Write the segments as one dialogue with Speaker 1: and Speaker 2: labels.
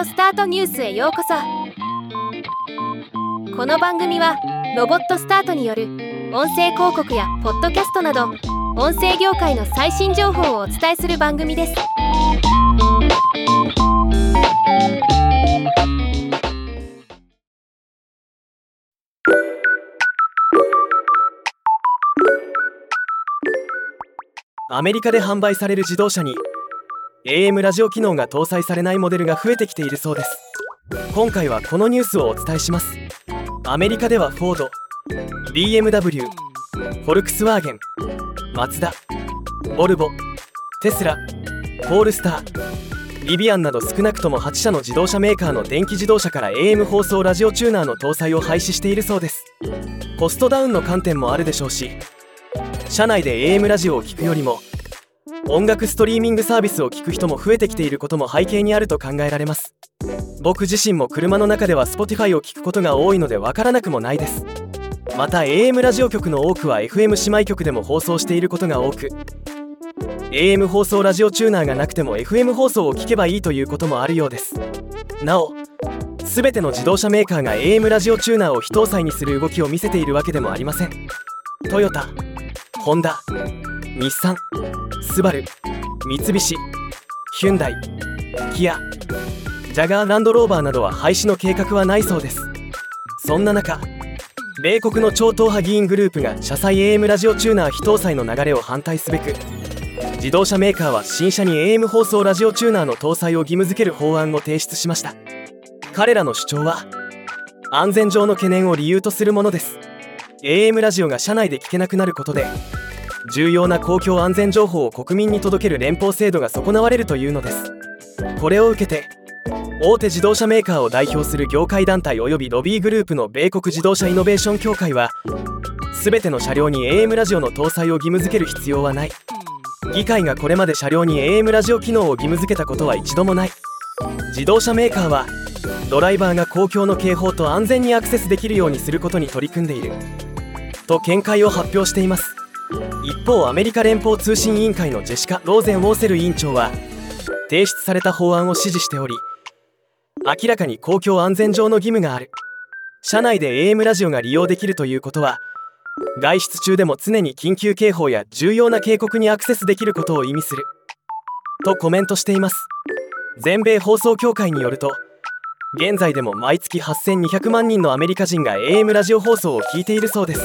Speaker 1: オスタートニュースへようこそ。この番組はロボットスタートによる音声広告やポッドキャストなど音声業界の最新情報をお伝えする番組です。
Speaker 2: アメリカで販売される自動車に AM ラジオ機能が搭載されないモデルが増えてきているそうです。今回はこのニュースをお伝えします。アメリカではフォード BMW フォルクスワーゲンマツダボルボテスラポールスターリビアンなど少なくとも8社の自動車メーカーの電気自動車から AM 放送ラジオチューナーの搭載を廃止しているそうです。コストダウンの観点もあるでしょうし車内で AM ラジオを聴くよりも音楽ストリーミングサービスを聴く人も増えてきていることも背景にあると考えられます。僕自身も車の中では Spotify を聴くことが多いのでわからなくもないです。また AM ラジオ局の多くは FM 姉妹局でも放送していることが多く AM 放送ラジオチューナーがなくても FM 放送を聞けばいいということもあるようです。なお全ての自動車メーカーが AM ラジオチューナーを非搭載にする動きを見せているわけでもありません。トヨタホンダ日産スバル三菱ヒュンダイキアジャガーランドローバーなどは廃止の計画はないそうです。そんな中米国の超党派議員グループが車載 AM ラジオチューナー非搭載の流れを反対すべく自動車メーカーは新車に AM 放送ラジオチューナーの搭載を義務付ける法案を提出しました。彼らの主張は安全上の懸念を理由とするものです。AM ラジオが車内で聞けなくなることで重要な公共安全情報を国民に届ける連邦制度が損なわれるというのです。これを受けて大手自動車メーカーを代表する業界団体及びロビーグループの米国自動車イノベーション協会は全ての車両に AM ラジオの搭載を義務付ける必要はない。議会がこれまで車両に AM ラジオ機能を義務付けたことは一度もない。自動車メーカーはドライバーが公共の警報と安全にアクセスできるようにすることに取り組んでいる。と見解を発表しています。一方アメリカ連邦通信委員会のジェシカ・ローゼン・ウォーセル委員長は提出された法案を支持しており明らかに公共安全上の義務がある。車内で AM ラジオが利用できるということは外出中でも常に緊急警報や重要な警告にアクセスできることを意味する。とコメントしています。全米放送協会によると現在でも毎月8200万人のアメリカ人が AM ラジオ放送を聞いているそうです。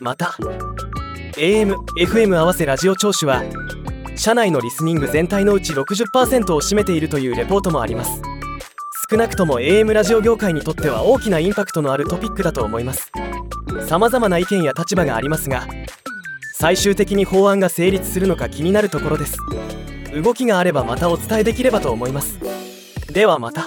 Speaker 2: また AM、FM 合わせラジオ聴取は社内のリスニング全体のうち60%を占めているというレポートもあります。少なくとも AM ラジオ業界にとっては大きなインパクトのあるトピックだと思います。様々な意見や立場がありますが最終的に法案が成立するのか気になるところです。動きがあればまたお伝えできればと思います。ではまた。